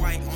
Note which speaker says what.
Speaker 1: white